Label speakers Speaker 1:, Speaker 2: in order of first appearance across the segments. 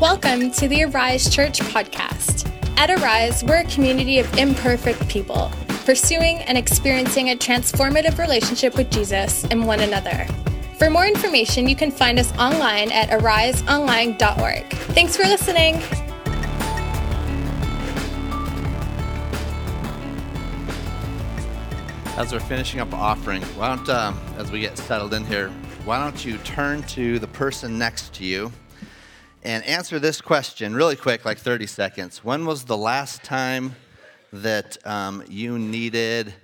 Speaker 1: Welcome to the Arise Church podcast. At Arise, we're a community of imperfect people pursuing and experiencing a transformative relationship with Jesus and one another. For more information, you can find us online at ariseonline.org. Thanks for listening.
Speaker 2: As we're finishing up offering, why don't, um, as we get settled in here, why don't you turn to the person next to you and answer this question really quick, like 30 seconds. When was the last time that um, you needed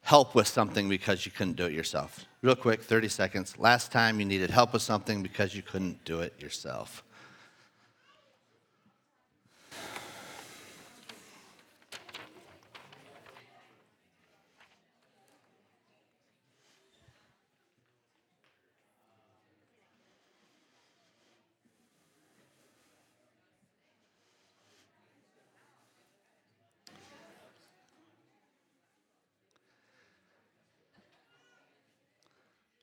Speaker 2: help with something because you couldn't do it yourself? Real quick, 30 seconds. Last time you needed help with something because you couldn't do it yourself.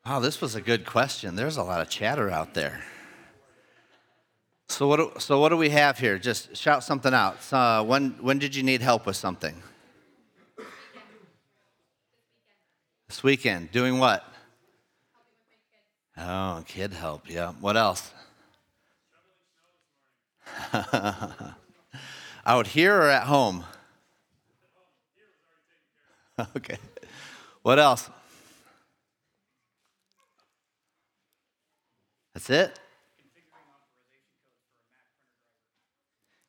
Speaker 2: Wow, this was a good question. There's a lot of chatter out there. So what do, so what do we have here? Just shout something out. Uh, when, when did you need help with something? This weekend. Doing what? Oh, kid help. Yeah. What else? Out here or at home? okay. What else? That's it?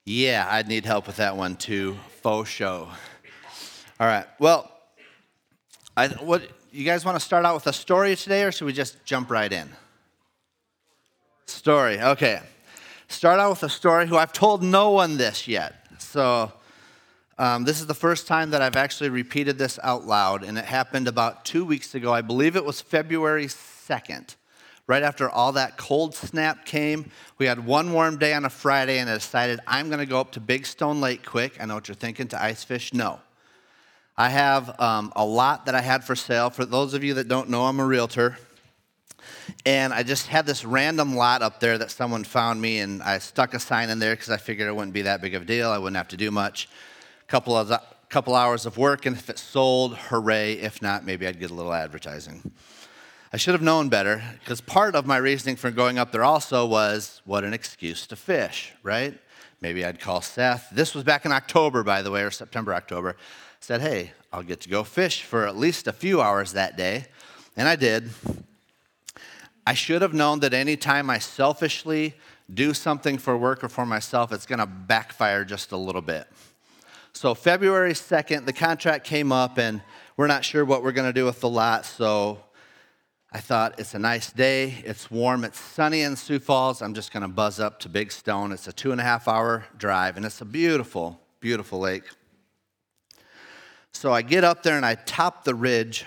Speaker 2: Yeah, I'd need help with that one too. Faux show. All right. Well, I, what you guys want to start out with a story today, or should we just jump right in? Story. Okay. Start out with a story. Who I've told no one this yet. So um, this is the first time that I've actually repeated this out loud, and it happened about two weeks ago. I believe it was February second right after all that cold snap came, we had one warm day on a Friday, and I decided I'm going to go up to Big Stone Lake quick. I know what you're thinking to ice fish. No. I have um, a lot that I had for sale. For those of you that don't know, I'm a realtor. And I just had this random lot up there that someone found me, and I stuck a sign in there because I figured it wouldn't be that big of a deal. I wouldn't have to do much. A couple of couple hours of work, and if it sold, hooray. If not, maybe I'd get a little advertising. I should have known better because part of my reasoning for going up there also was what an excuse to fish, right? Maybe I'd call Seth. This was back in October, by the way, or September, October. Said, hey, I'll get to go fish for at least a few hours that day. And I did. I should have known that anytime I selfishly do something for work or for myself, it's going to backfire just a little bit. So, February 2nd, the contract came up, and we're not sure what we're going to do with the lot. So, I thought it's a nice day, it's warm, it's sunny in Sioux Falls. I'm just gonna buzz up to Big Stone. It's a two and a half hour drive, and it's a beautiful, beautiful lake. So I get up there and I top the ridge,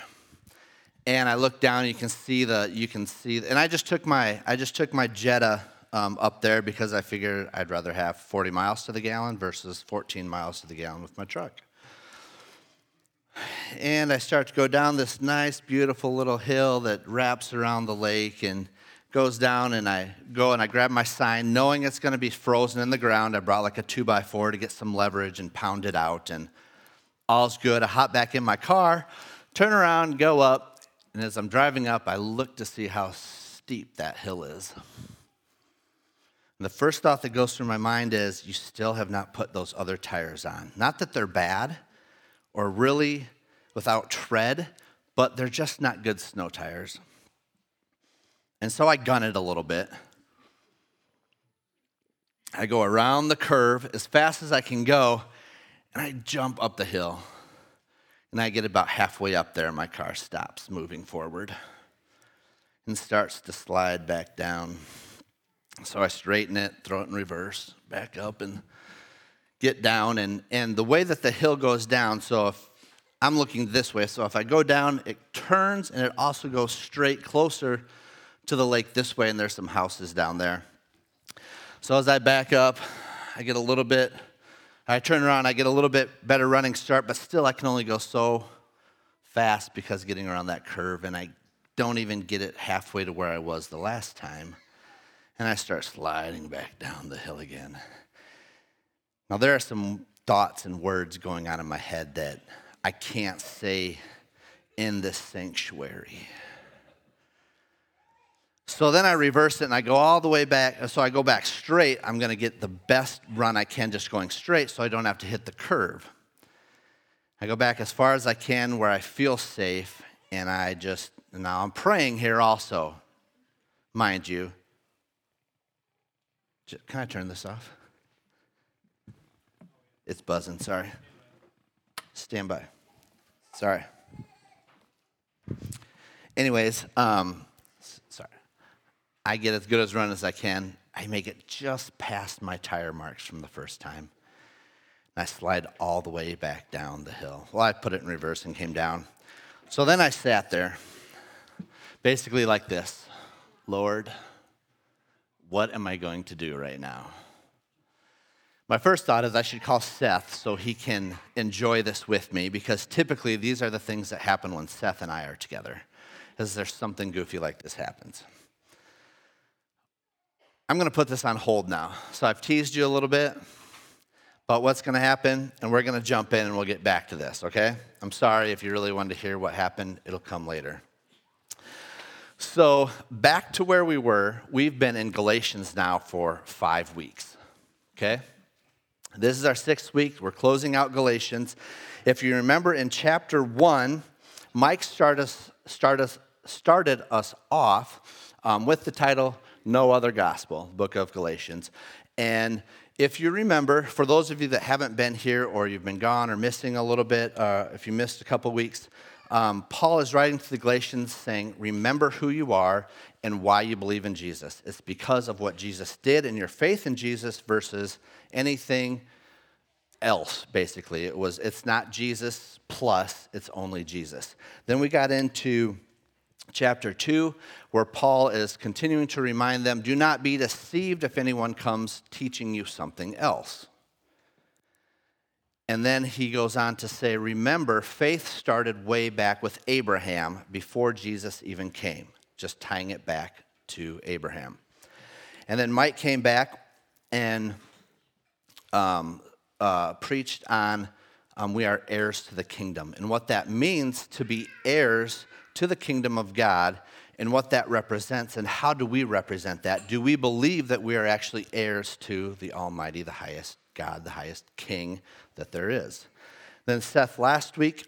Speaker 2: and I look down. You can see the, you can see, and I just took my, I just took my Jetta um, up there because I figured I'd rather have 40 miles to the gallon versus 14 miles to the gallon with my truck and I start to go down this nice, beautiful little hill that wraps around the lake and goes down. And I go and I grab my sign, knowing it's going to be frozen in the ground. I brought like a two by four to get some leverage and pound it out. And all's good. I hop back in my car, turn around, go up. And as I'm driving up, I look to see how steep that hill is. And the first thought that goes through my mind is, you still have not put those other tires on. Not that they're bad or really without tread, but they're just not good snow tires. And so I gun it a little bit. I go around the curve as fast as I can go, and I jump up the hill. And I get about halfway up there, my car stops moving forward and starts to slide back down. So I straighten it, throw it in reverse, back up, and get down. And, and the way that the hill goes down, so if I'm looking this way. So if I go down, it turns and it also goes straight closer to the lake this way, and there's some houses down there. So as I back up, I get a little bit, I turn around, I get a little bit better running start, but still I can only go so fast because getting around that curve, and I don't even get it halfway to where I was the last time. And I start sliding back down the hill again. Now, there are some thoughts and words going on in my head that I can't say in this sanctuary. So then I reverse it and I go all the way back. So I go back straight. I'm going to get the best run I can just going straight so I don't have to hit the curve. I go back as far as I can where I feel safe and I just, now I'm praying here also, mind you. Can I turn this off? It's buzzing, sorry. Stand by. Sorry. Anyways, um, sorry. I get as good as run as I can. I make it just past my tire marks from the first time. I slide all the way back down the hill. Well, I put it in reverse and came down. So then I sat there, basically like this Lord, what am I going to do right now? My first thought is I should call Seth so he can enjoy this with me because typically these are the things that happen when Seth and I are together, is there's something goofy like this happens. I'm going to put this on hold now. So I've teased you a little bit about what's going to happen, and we're going to jump in and we'll get back to this, okay? I'm sorry if you really wanted to hear what happened, it'll come later. So, back to where we were, we've been in Galatians now for five weeks, okay? This is our sixth week. We're closing out Galatians. If you remember in chapter one, Mike started us, started us, started us off um, with the title No Other Gospel, book of Galatians. And if you remember, for those of you that haven't been here or you've been gone or missing a little bit, uh, if you missed a couple weeks, um, Paul is writing to the Galatians saying, Remember who you are and why you believe in Jesus. It's because of what Jesus did and your faith in Jesus versus anything else, basically. It was, it's not Jesus plus, it's only Jesus. Then we got into chapter 2, where Paul is continuing to remind them do not be deceived if anyone comes teaching you something else. And then he goes on to say, remember, faith started way back with Abraham before Jesus even came, just tying it back to Abraham. And then Mike came back and um, uh, preached on um, we are heirs to the kingdom and what that means to be heirs to the kingdom of God and what that represents and how do we represent that? Do we believe that we are actually heirs to the Almighty, the highest God, the highest King that there is? Then Seth last week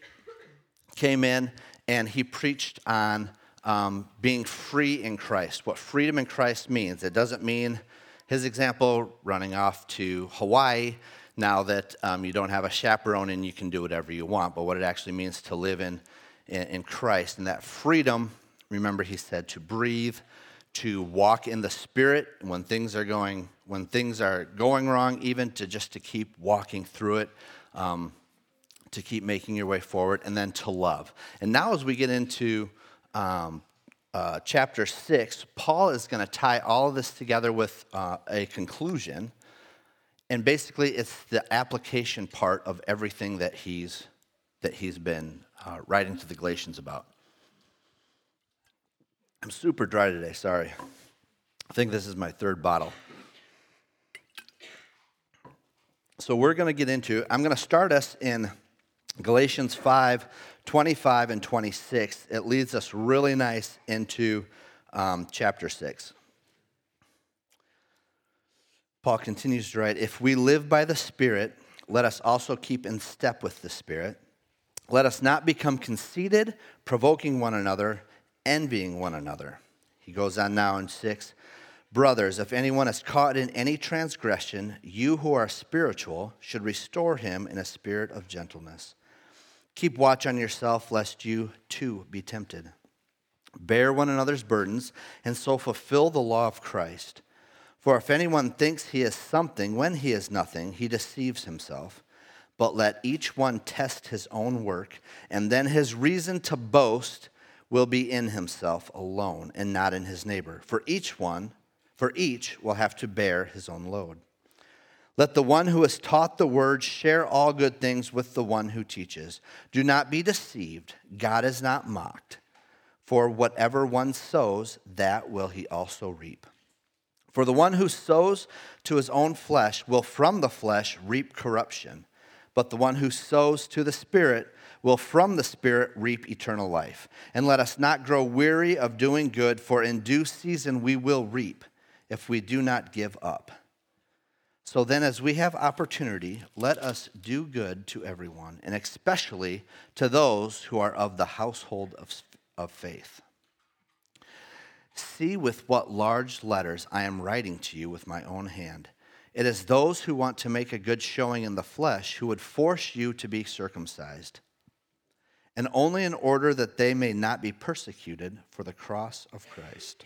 Speaker 2: came in and he preached on um, being free in Christ, what freedom in Christ means. It doesn't mean his example running off to Hawaii now that um, you don't have a chaperone and you can do whatever you want, but what it actually means to live in, in, in Christ. And that freedom, remember, he said to breathe, to walk in the spirit when things are going when things are going wrong, even to just to keep walking through it. Um, to keep making your way forward, and then to love. And now, as we get into um, uh, chapter 6, Paul is going to tie all of this together with uh, a conclusion. And basically, it's the application part of everything that he's, that he's been uh, writing to the Galatians about. I'm super dry today, sorry. I think this is my third bottle. So, we're going to get into, I'm going to start us in Galatians 5 25 and 26, it leads us really nice into um, chapter 6. Paul continues to write If we live by the Spirit, let us also keep in step with the Spirit. Let us not become conceited, provoking one another, envying one another. He goes on now in 6. Brothers, if anyone is caught in any transgression, you who are spiritual should restore him in a spirit of gentleness. Keep watch on yourself, lest you too be tempted. Bear one another's burdens, and so fulfill the law of Christ. For if anyone thinks he is something when he is nothing, he deceives himself. But let each one test his own work, and then his reason to boast will be in himself alone and not in his neighbor. For each one, for each will have to bear his own load. Let the one who has taught the word share all good things with the one who teaches. Do not be deceived. God is not mocked. For whatever one sows, that will he also reap. For the one who sows to his own flesh will from the flesh reap corruption, but the one who sows to the Spirit will from the Spirit reap eternal life. And let us not grow weary of doing good, for in due season we will reap if we do not give up. So then, as we have opportunity, let us do good to everyone, and especially to those who are of the household of, of faith. See with what large letters I am writing to you with my own hand. It is those who want to make a good showing in the flesh who would force you to be circumcised, and only in order that they may not be persecuted for the cross of Christ.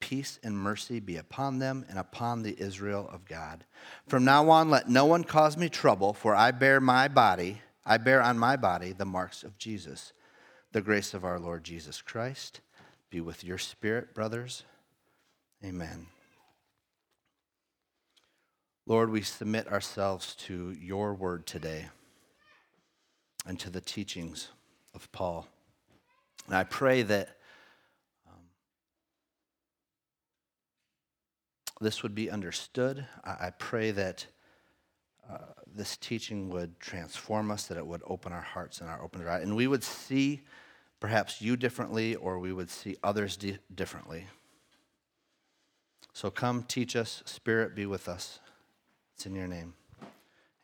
Speaker 2: peace and mercy be upon them and upon the Israel of God. From now on, let no one cause me trouble, for I bear my body, I bear on my body the marks of Jesus. The grace of our Lord Jesus Christ be with your spirit, brothers. Amen. Lord, we submit ourselves to your word today and to the teachings of Paul. And I pray that this would be understood. I, pray that uh, this teaching would transform us, that it would open our hearts and our open our eyes, and we would see perhaps you differently, or we would see others di- differently. So come teach us, Spirit be with us. It's in your name.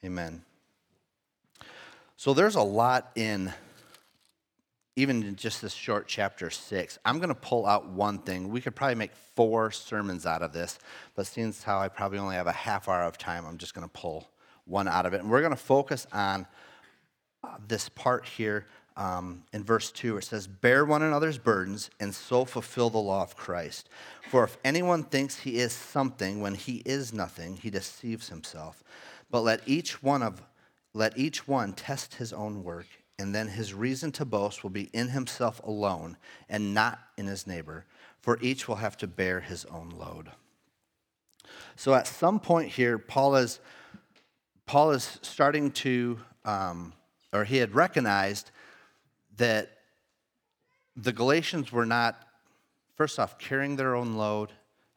Speaker 2: Amen. So there's a lot in even in just this short chapter six. I'm going to pull out one thing. We could probably make four sermons out of this, but since how I probably only have a half hour of time, I'm just going to pull one out of it. And we're going to focus on uh, this part here um, in verse 2. where It says, Bear one another's burdens and so fulfill the law of Christ. For if anyone thinks he is something when he is nothing, he deceives himself. But let each one of let each one test his own work, and then his reason to boast will be in himself alone and not in his neighbor, for each will have to bear his own load. So at some point here, Paul is Paul is starting to, um, or he had recognized that the Galatians were not, first off, carrying their own load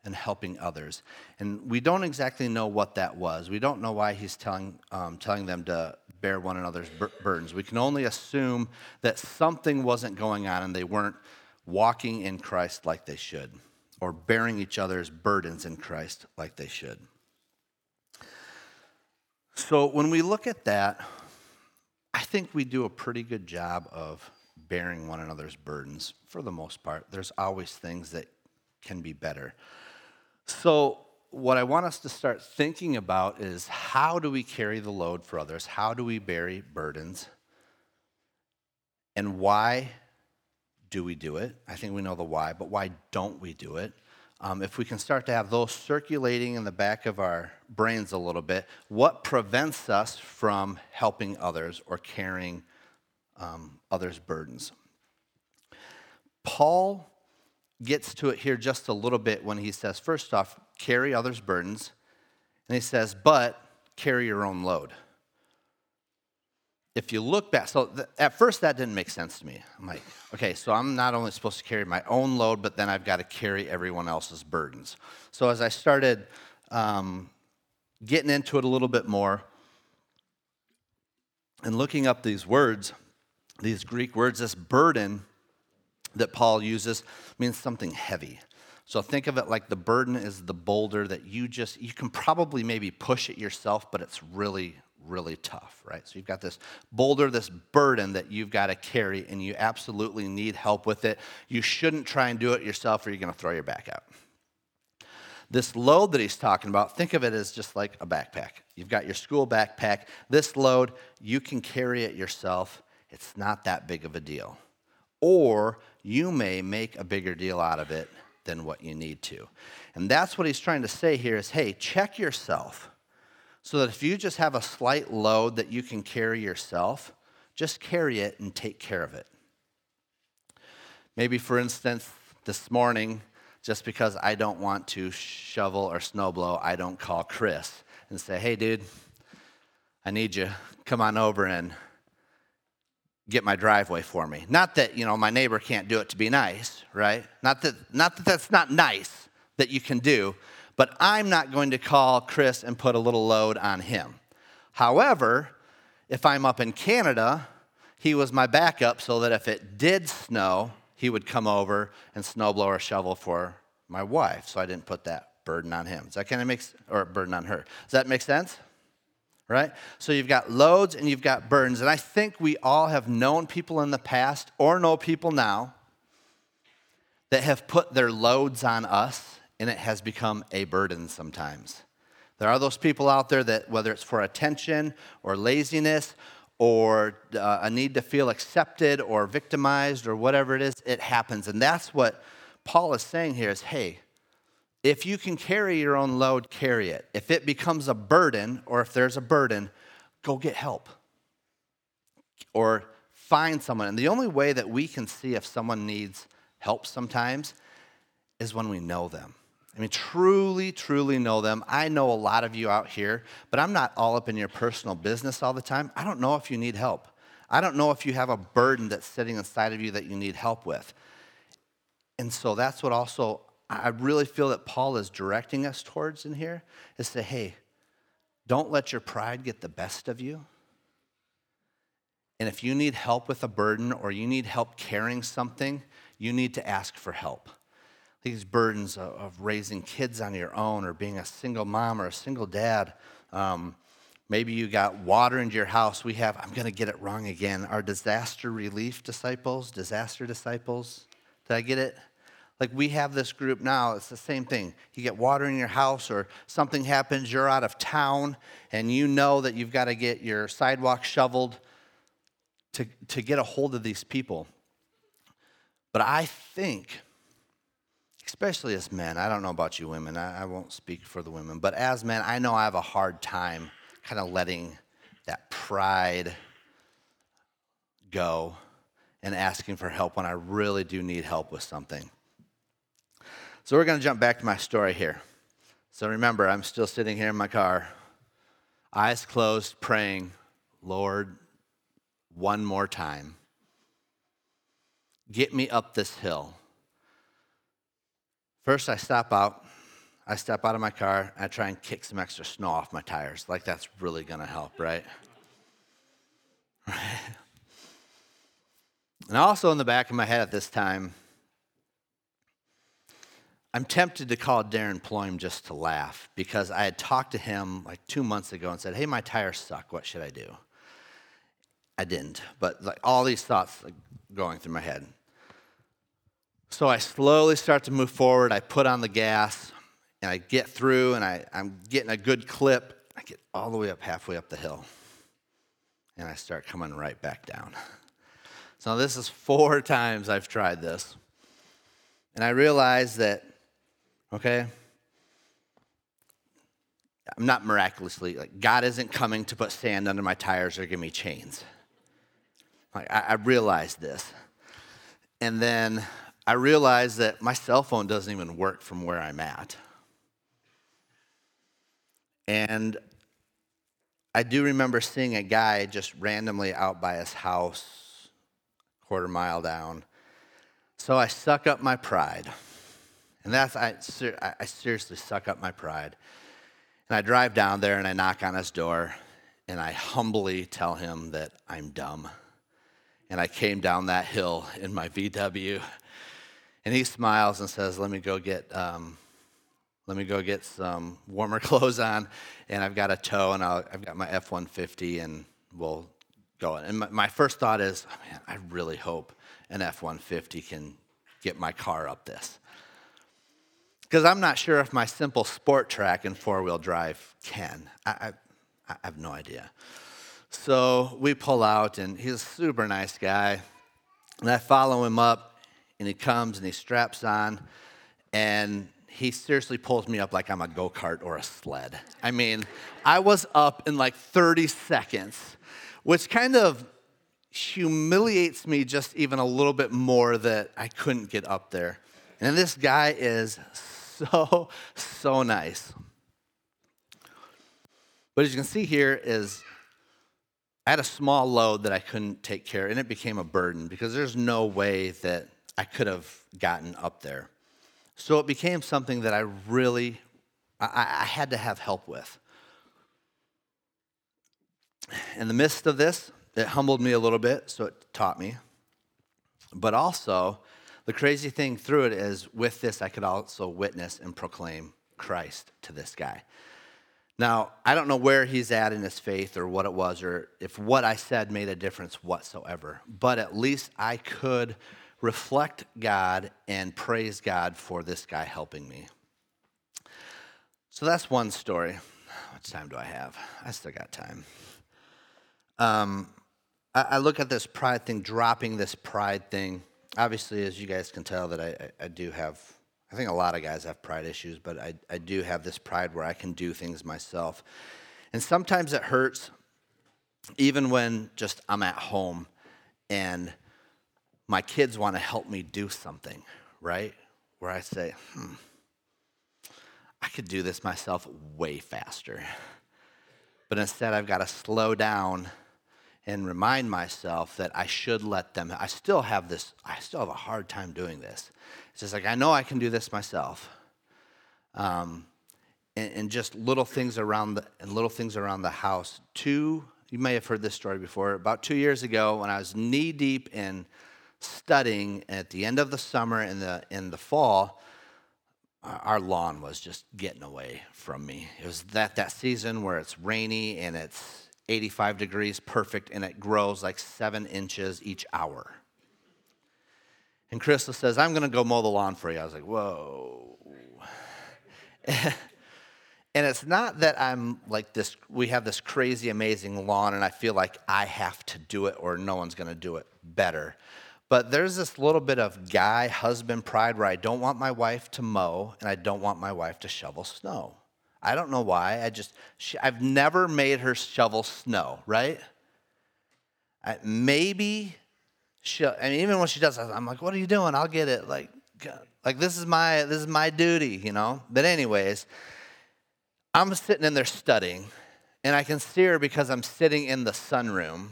Speaker 2: and helping others. And we don't exactly know what that was. We don't know why he's telling, um, telling them to bear one another's bur- burdens. We can only assume that something wasn't going on and they weren't walking in Christ like they should, or bearing each other's burdens in Christ like they should. So when we look at that, I think we do a pretty good job of bearing one another's burdens for the most part. There's always things that can be better. So, what I want us to start thinking about is how do we carry the load for others? How do we bear burdens? And why do we do it? I think we know the why, but why don't we do it? um, if we can start to have those circulating in the back of our brains a little bit, what prevents us from helping others or carrying um, others' burdens? Paul gets to it here just a little bit when he says, first off, carry others' burdens. And he says, but carry your own load if you look back, so th- at first that didn't make sense to me. I'm like, okay, so I'm not only supposed to carry my own load, but then I've got to carry everyone else's burdens. So as I started um, getting into it a little bit more and looking up these words, these Greek words, this burden that Paul uses means something heavy. So think of it like the burden is the boulder that you just, you can probably maybe push it yourself, but it's really, really tough, right? So you've got this boulder, this burden that you've got to carry, and you absolutely need help with it. You shouldn't try and do it yourself, or you're going to throw your back out. This load that he's talking about, think of it as just like a backpack. You've got your school backpack. This load, you can carry it yourself. It's not that big of a deal. Or you may make a bigger deal out of it than what you need to. And that's what he's trying to say here is hey, check yourself so that if you just have a slight load that you can carry yourself, just carry it and take care of it. Maybe, for instance, this morning, just because I don't want to shovel or snowblow, I don't call Chris and say, hey, dude, I need you. Come on over and get my driveway for me. Not that, you know, my neighbor can't do it to be nice, right? Not that, not that that's not nice that you can do, but I'm not going to call Chris and put a little load on him. However, if I'm up in Canada, he was my backup so that if it did snow, he would come over and snowblow or shovel for my wife. So I didn't put that burden on him. Does that kind of make or burden on her? Does that make sense? Right? So you've got loads and you've got burdens. And I think we all have known people in the past or know people now that have put their loads on us and it has become a burden sometimes. There are those people out there that, whether it's for attention or laziness or uh, a need to feel accepted or victimized or whatever it is, it happens. And that's what Paul is saying here is hey, if you can carry your own load, carry it. If it becomes a burden, or if there's a burden, go get help. Or find someone. And the only way that we can see if someone needs help sometimes is when we know them. I mean, truly, truly know them. I know a lot of you out here, but I'm not all up in your personal business all the time. I don't know if you need help. I don't know if you have a burden that's sitting inside of you that you need help with. And so that's what also I really feel that Paul is directing us towards in here is say, hey, don't let your pride get the best of you. And if you need help with a burden or you need help carrying something, you need to ask for help. These burdens of, of raising kids on your own or being a single mom or a single dad. Um, maybe you got water into your house. We have, I'm going to get it wrong again, our disaster relief disciples, disaster disciples. Did I get it? Like we have this group now, it's the same thing. You get water in your house, or something happens, you're out of town, and you know that you've got to get your sidewalk shoveled to, to get a hold of these people. But I think, especially as men, I don't know about you women, I, I won't speak for the women, but as men, I know I have a hard time kind of letting that pride go and asking for help when I really do need help with something. So we're going to jump back to my story here. So remember, I'm still sitting here in my car, eyes closed, praying, Lord, one more time. Get me up this hill. First, I stop out. I step out of my car. I try and kick some extra snow off my tires. Like that's really going to help, right? Right. And also in the back of my head at this time, I'm tempted to call Darren Ploym just to laugh because I had talked to him like two months ago and said, Hey, my tires suck. What should I do? I didn't, but like all these thoughts like, going through my head. So I slowly start to move forward. I put on the gas and I get through and I, I'm getting a good clip. I get all the way up halfway up the hill and I start coming right back down. So this is four times I've tried this. And I realize that okay? I'm not miraculously, like, God isn't coming to put sand under my tires or give me chains. Like, I, I realized this. And then I realized that my cell phone doesn't even work from where I'm at. And I do remember seeing a guy just randomly out by his house, quarter mile down. So I suck up my pride. And that's, I, I seriously suck up my pride. And I drive down there and I knock on his door and I humbly tell him that I'm dumb. And I came down that hill in my VW. And he smiles and says, Let me go get. Um, let me go get some warmer clothes on, and I've got a tow, and i have got my F 150, and we'll go. And my, my first thought is, oh, man, I really hope an F 150 can get my car up this because I'm not sure if my simple Sport Trac and four wheel drive can. I, I, I, have no idea. So we pull out, and he's a super nice guy. And I follow him up, and he comes and he straps on, and he seriously pulls me up like I'm a go kart or a sled. I mean, I was up in like 30 seconds, which kind of humiliates me just even a little bit more that I couldn't get up there. And this guy is so, so nice. But as you can see here is I had a small load that I couldn't take care of, and it became a burden because there's no way that I could have gotten up there. So it became something that I really, I, I had to have help with. In the midst of this, it humbled me a little bit, so it taught me. But also, the crazy thing through it is with this, I could also witness and proclaim Christ to this guy. Now, I don't know where he's at in his faith or what it was, or if what I said made a difference whatsoever, but at least I could reflect God and praise God for this guy helping me. So that's one story. How much time do I have? I still got time. Um, I, I, look at this pride thing, dropping this pride thing. Obviously, as you guys can tell, that I, I, I do have, I think a lot of guys have pride issues, but I, I do have this pride where I can do things myself. And sometimes it hurts, even when just I'm at home and my kids want to help me do something, right? Where I say, hmm, I could do this myself way faster. But instead, I've got to slow down and remind myself that I should let them. I still have this, I still have a hard time doing this. It's just like, I know I can do this myself. Um, and, and, just little things around the, and little things around the house. Two, you may have heard this story before. About two years ago, when I was knee deep in studying at the end of the summer and the in the fall, our lawn was just getting away from me. It was that that season where it's rainy and it's 85 degrees, perfect, and it grows like seven inches each hour. And Crystal says, I'm going to go mow the lawn for you. I was like, whoa. and it's not that I'm like this, we have this crazy, amazing lawn, and I feel like I have to do it or no one's going to do it better. But there's this little bit of guy husband pride where I don't want my wife to mow and I don't want my wife to shovel snow. I don't know why. I just, she, I've never made her shovel snow, right? I, maybe she'll, I mean, even when she does, I'm like, what are you doing? I'll get it. Like, like this is my, this is my duty, you know? But anyways, I'm sitting in there studying and I can see her because I'm sitting in the sunroom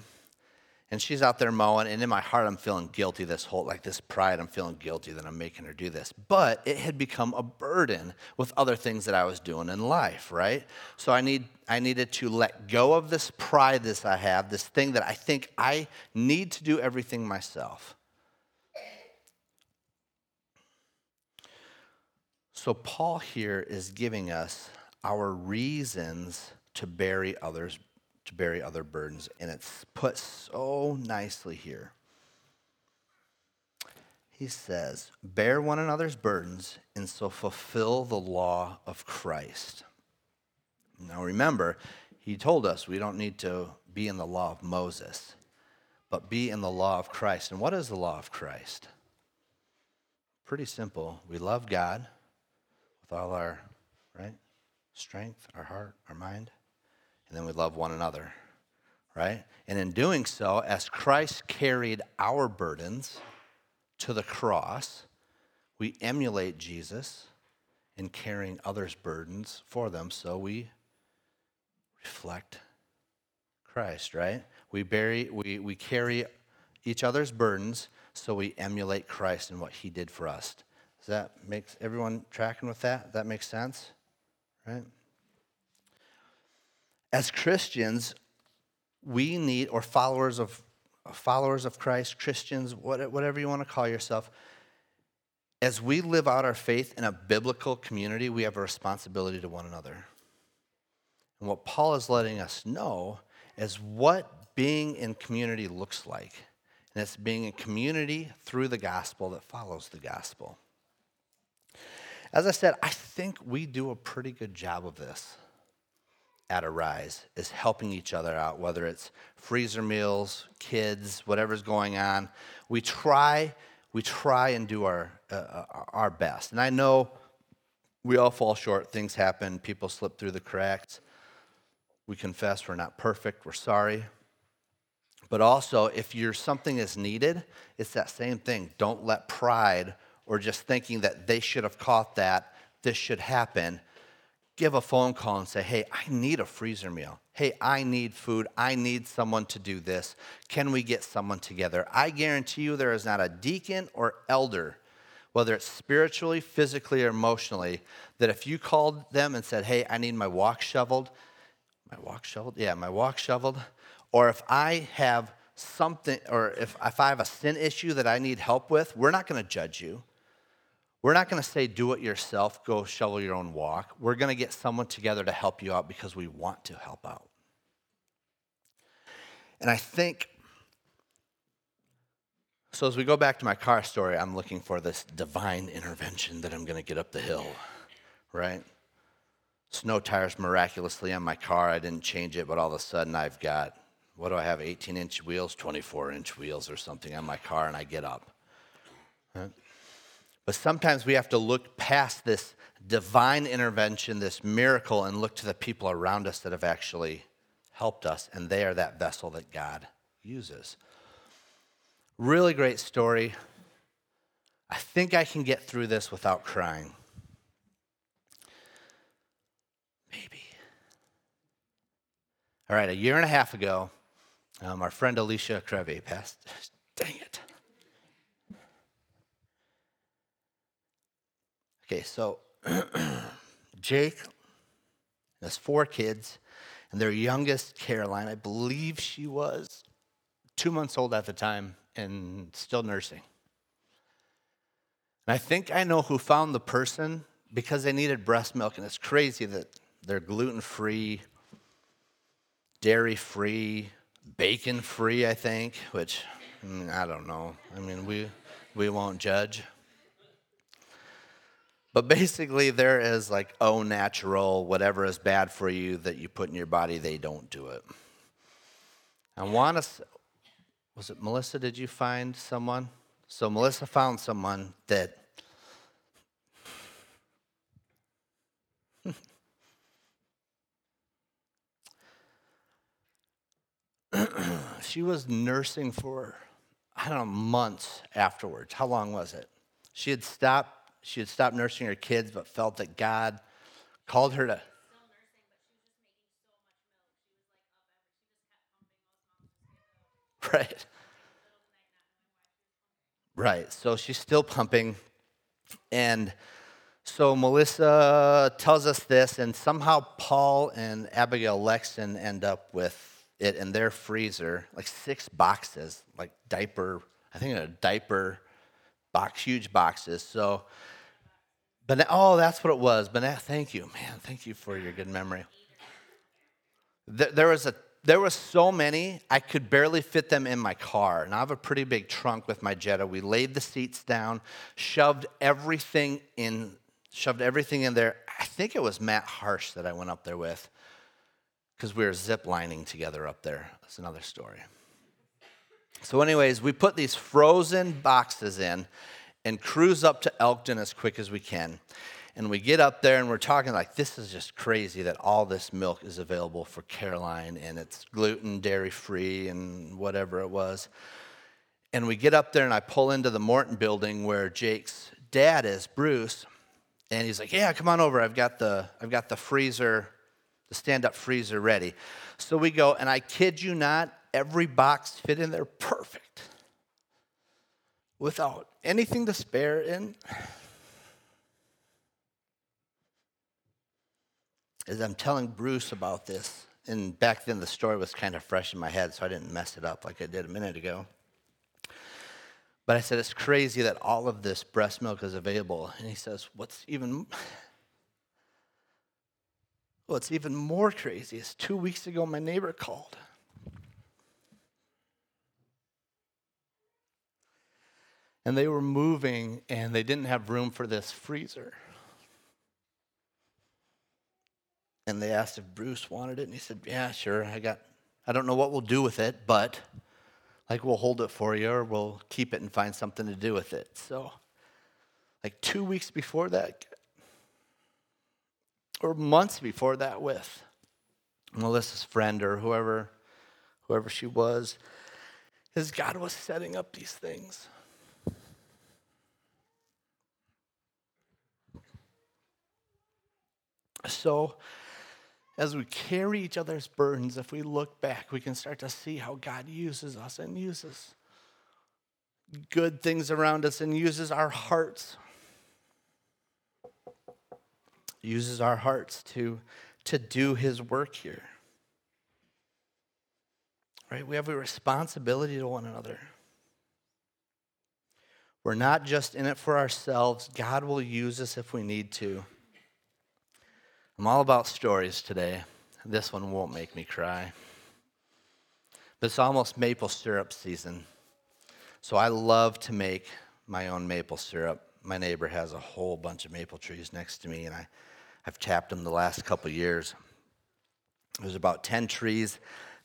Speaker 2: and she's out there mowing and in my heart i'm feeling guilty this whole like this pride i'm feeling guilty that i'm making her do this. But it had become a burden with other things that i was doing in life right? So i need i needed to let go of this pride this i have this thing that i think i need to do everything myself. So paul here is giving us our reasons to bury others to bear other burdens. And it's put so nicely here. He says, Bear one another's burdens and so fulfill the law of Christ. Now remember, he told us we don't need to be in the law of Moses, but be in the law of Christ. And what is the law of Christ? Pretty simple. We love God with all our right strength, our heart, our mind and then we love one another, right? And in doing so, as Christ carried our burdens to the cross, we emulate Jesus in carrying others' burdens for them, so we reflect Christ, right? We bury, we, we carry each other's burdens, so we emulate Christ and what he did for us. Does that make everyone tracking with that? That makes sense? Right? As Christians, we need, or followers of followers of Christ, Christians, whatever you want to call yourself, as we live out our faith in a biblical community, we have a responsibility to one another. And what Paul is letting us know is what being in community looks like. And it's being a community through the gospel that follows the gospel. As I said, I think we do a pretty good job of this at Arise is helping each other out, whether it's freezer meals, kids, whatever's going on. We try, we try and do our, uh, our best. And I know we all fall short, things happen, people slip through the cracks. We confess we're not perfect, we're sorry. But also, if you're something is needed, it's that same thing. Don't let pride or just thinking that they should have caught that, this should happen, give a phone call and say, hey, I need a freezer meal. Hey, I need food. I need someone to do this. Can we get someone together? I guarantee you there is not a deacon or elder, whether it's spiritually, physically, or emotionally, that if you called them and said, hey, I need my walk shoveled, my walk shoveled? Yeah, my walk shoveled. Or if I have something, or if, if I have a sin issue that I need help with, we're not going to judge you. We're not going to say, do it yourself, go shovel your own walk. We're going to get someone together to help you out because we want to help out. And I think, so as we go back to my car story, I'm looking for this divine intervention that I'm going to get up the hill, right? Snow tires miraculously on my car. I didn't change it, but all of a sudden I've got, what do I have, 18 inch wheels, 24 inch wheels or something on my car, and I get up. Right? But sometimes we have to look past this divine intervention, this miracle, and look to the people around us that have actually helped us, and they are that vessel that God uses. Really great story. I think I can get through this without crying. Maybe. All right, a year and a half ago, um, our friend Alicia Creve passed. Dang it. Okay, so Jake has four kids, and their youngest, Caroline, I believe she was two months old at the time and still nursing. And I think I know who found the person because they needed breast milk, and it's crazy that they're gluten free, dairy free, bacon free, I think, which mm, I don't know. I mean, we, we won't judge. But basically, there is like oh natural, whatever is bad for you that you put in your body, they don't do it. I want to, was it Melissa? Did you find someone? So Melissa found someone that she was nursing for, I don't know, months afterwards. How long was it? She had stopped she had stopped nursing her kids, but felt that God called her to. Right. Right. So she's still pumping. And so Melissa tells us this, and somehow Paul and Abigail Lexton end up with it in their freezer, like six boxes, like diaper, I think a diaper box, huge boxes. So but oh, that's what it was. But thank you, man. Thank you for your good memory. There was a there was so many I could barely fit them in my car. And I have a pretty big trunk with my Jetta. We laid the seats down, shoved everything in, shoved everything in there. I think it was Matt Harsh that I went up there with because we were zip lining together up there. That's another story. So, anyways, we put these frozen boxes in and cruise up to Elkton as quick as we can. And we get up there and we're talking like, this is just crazy that all this milk is available for Caroline and it's gluten, dairy free, and whatever it was. And we get up there and I pull into the Morton building where Jake's dad is, Bruce. And he's like, yeah, come on over. I've got the, I've got the freezer, the stand up freezer ready. So we go, and I kid you not, every box fit in there perfect without anything to spare in? As I'm telling Bruce about this, and back then the story was kind of fresh in my head, so I didn't mess it up like I did a minute ago. But I said, It's crazy that all of this breast milk is available. And he says, What's even. What's even more crazy is two weeks ago, my neighbor called. And they were moving and they didn't have room for this freezer. And they asked if Bruce wanted it, and he said, Yeah, sure. I got, I don't know what we'll do with it, but like we'll hold it for you or we'll keep it and find something to do with it. So, like two weeks before that, or months before that, with Melissa's friend or whoever, whoever she was, as God was setting up these things. So, as we carry each other's burdens, if we look back, we can start to see how God uses us and uses good things around us and uses our hearts. Uses our hearts to, to do his work here. Right? We have a responsibility to one another. We're not just in it for ourselves. God will use us if we need to. I'm all about stories today. This one won't make me cry. But it's almost maple syrup season. So I love to make my own maple syrup. My neighbor has a whole bunch of maple trees next to me, and I, I've tapped them the last couple years. There's about 10 trees,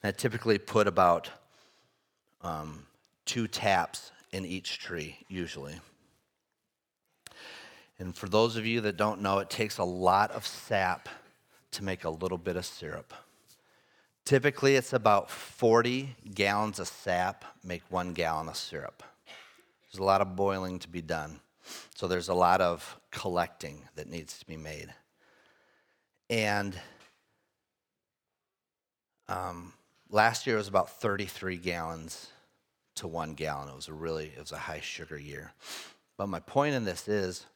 Speaker 2: and I typically put about um, two taps in each tree, usually. And for those of you that don't know, it takes a lot of sap to make a little bit of syrup. Typically, it's about 40 gallons of sap make one gallon of syrup. There's a lot of boiling to be done. So there's a lot of collecting that needs to be made. And um, last year was about 33 gallons to one gallon. It was a really, it was a high sugar year. But my point in this is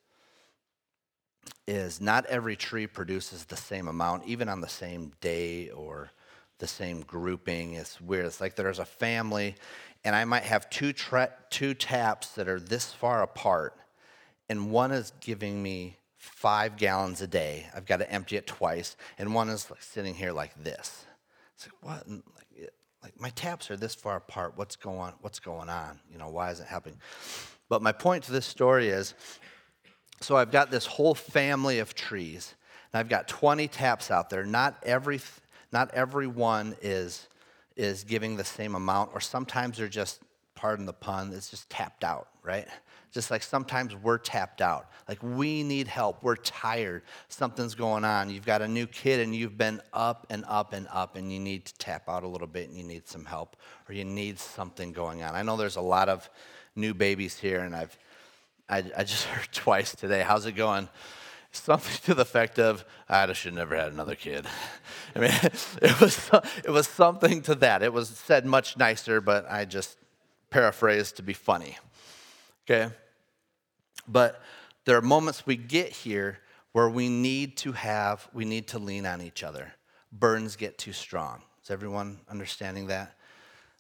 Speaker 2: is not every tree produces the same amount, even on the same day or the same grouping. It's weird. It's like there's a family, and I might have two, tra- two taps that are this far apart, and one is giving me five gallons a day. I've got to empty it twice, and one is like sitting here like this. It's like, what? Like, my taps are this far apart. What's going, what's going on? You know, why is it happening? But my point to this story is so I've got this whole family of trees, and I've got 20 taps out there. Not every, not every one is, is giving the same amount, or sometimes they're just, pardon the pun, it's just tapped out, right? Just like sometimes we're tapped out. Like we need help. We're tired. Something's going on. You've got a new kid and you've been up and up and up and you need to tap out a little bit and you need some help or you need something going on. I know there's a lot of new babies here and I've I, I just heard twice today. How's it going? Something to the effect of, I should have never had another kid. I mean, it was, it was something to that. It was said much nicer, but I just paraphrased to be funny. Okay? But there are moments we get here where we need to have, we need to lean on each other. Burdens get too strong. Is everyone understanding that?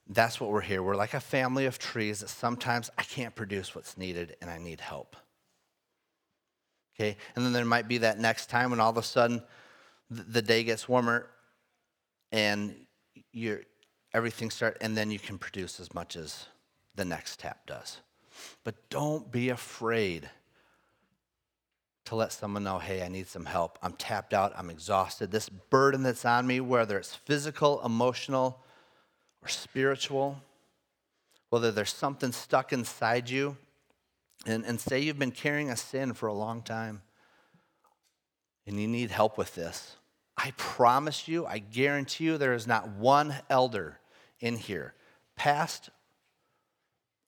Speaker 2: That's what we're here. We're like a family of trees that sometimes I can't produce what's needed and I need help. Okay? And then there might be that next time when all of a sudden the day gets warmer and you're, everything starts, and then you can produce as much as the next tap does. But don't be afraid to let someone know, hey, I need some help. I'm tapped out. I'm exhausted. This burden that's on me, whether it's physical, emotional, or spiritual, whether there's something stuck inside you, and, and say you've been carrying a sin for a long time and you need help with this, I promise you, I guarantee you, there is not one elder in here, past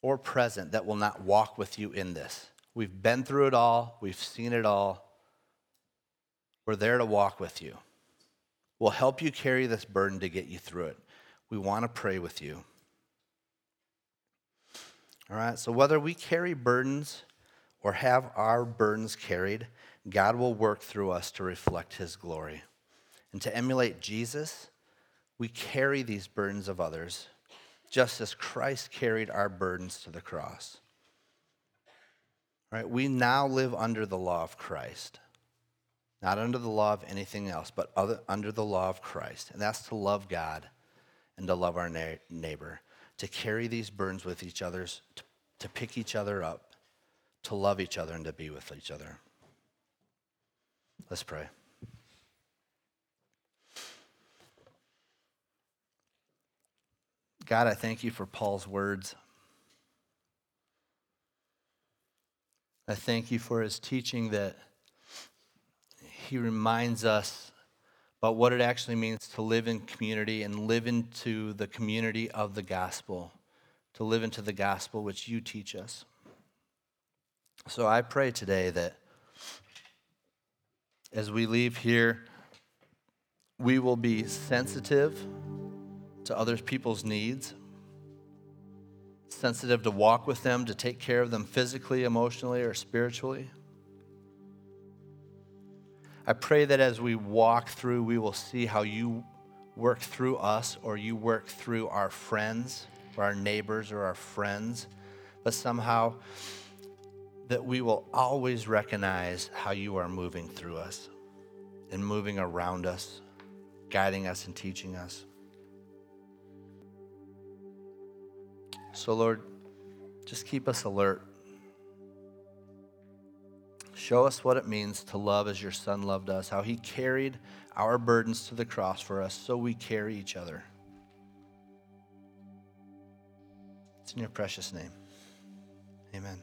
Speaker 2: or present, that will not walk with you in this. We've been through it all, we've seen it all. We're there to walk with you. We'll help you carry this burden to get you through it we want to pray with you. All right, so whether we carry burdens or have our burdens carried, God will work through us to reflect his glory. And to emulate Jesus, we carry these burdens of others, just as Christ carried our burdens to the cross. All right, we now live under the law of Christ. Not under the law of anything else, but other, under the law of Christ. And that's to love God and to love our neighbor, to carry these burdens with each other, to, to pick each other up, to love each other, and to be with each other. Let's pray. God, I thank you for Paul's words. I thank you for his teaching that he reminds us about what it actually means to live in community and live into the community of the gospel, to live into the gospel which you teach us. So I pray today that as we leave here, we will be sensitive to other people's needs sensitive to walk with them, to take care of them physically, emotionally, or spiritually. I pray that as we walk through, we will see how you work through us or you work through our friends or our neighbors or our friends, but somehow that we will always recognize how you are moving through us and moving around us, guiding us and teaching us. So, Lord, just keep us alert. Show us what it means to love as your Son loved us, how he carried our burdens to the cross for us so we carry each other. It's in your precious name. Amen.